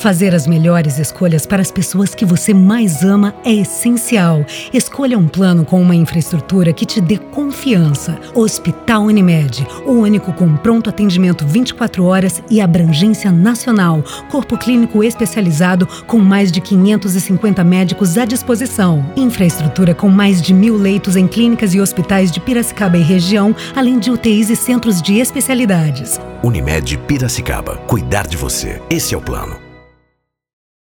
Fazer as melhores escolhas para as pessoas que você mais ama é essencial. Escolha um plano com uma infraestrutura que te dê confiança. Hospital Unimed, o único com pronto atendimento 24 horas e abrangência nacional. Corpo clínico especializado com mais de 550 médicos à disposição. Infraestrutura com mais de mil leitos em clínicas e hospitais de Piracicaba e região, além de UTIs e centros de especialidades. Unimed Piracicaba. Cuidar de você. Esse é o plano.